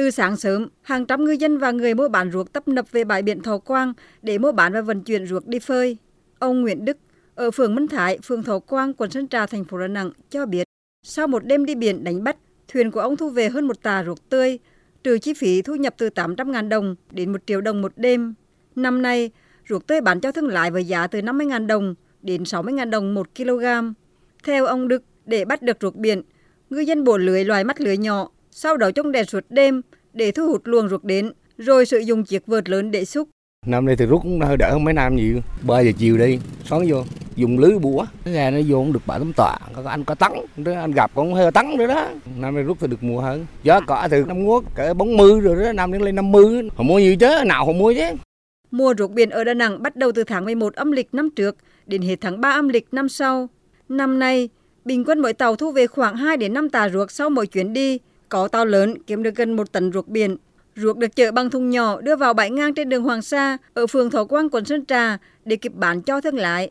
Từ sáng sớm, hàng trăm ngư dân và người mua bán ruốc tấp nập về bãi biển Thọ Quang để mua bán và vận chuyển ruốc đi phơi. Ông Nguyễn Đức ở phường Minh Thái, phường Thọ Quang, quận Sơn Trà, thành phố Đà Nẵng cho biết, sau một đêm đi biển đánh bắt, thuyền của ông thu về hơn một tà ruốc tươi, trừ chi phí thu nhập từ 800.000 đồng đến 1 triệu đồng một đêm. Năm nay, ruốc tươi bán cho thương lái với giá từ 50.000 đồng đến 60.000 đồng một kg. Theo ông Đức, để bắt được ruốc biển, ngư dân bổ lưới loài mắt lưới nhỏ, sau đó trông đèn suốt đêm để thu hút luồng ruốc đến, rồi sử dụng chiếc vợt lớn để xúc. Năm nay thì rút cũng hơi đỡ hơn mấy năm nhiều. 3 giờ chiều đi, xoắn vô, dùng lưới bủa. Cái gà nó vô cũng được 7 tấm tọa, có anh có tấn, anh gặp cũng hơi tấn nữa đó. Năm nay rút thì được mùa hơn. Giá cỏ từ năm ngoái cỡ 40 rồi đó, năm đến lên 50. Họ mua nhiều chứ, nào họ mua chứ. Mùa ruốc biển ở Đà Nẵng bắt đầu từ tháng 11 âm lịch năm trước đến hết tháng 3 âm lịch năm sau. Năm nay, bình quân mỗi tàu thu về khoảng 2 đến 5 tà ruốc sau mỗi chuyến đi. Có tàu lớn kiếm được gần một tấn ruốc biển. Ruốc được chở bằng thùng nhỏ đưa vào bãi ngang trên đường Hoàng Sa ở phường Thọ Quang, quận Sơn Trà để kịp bán cho thương lái.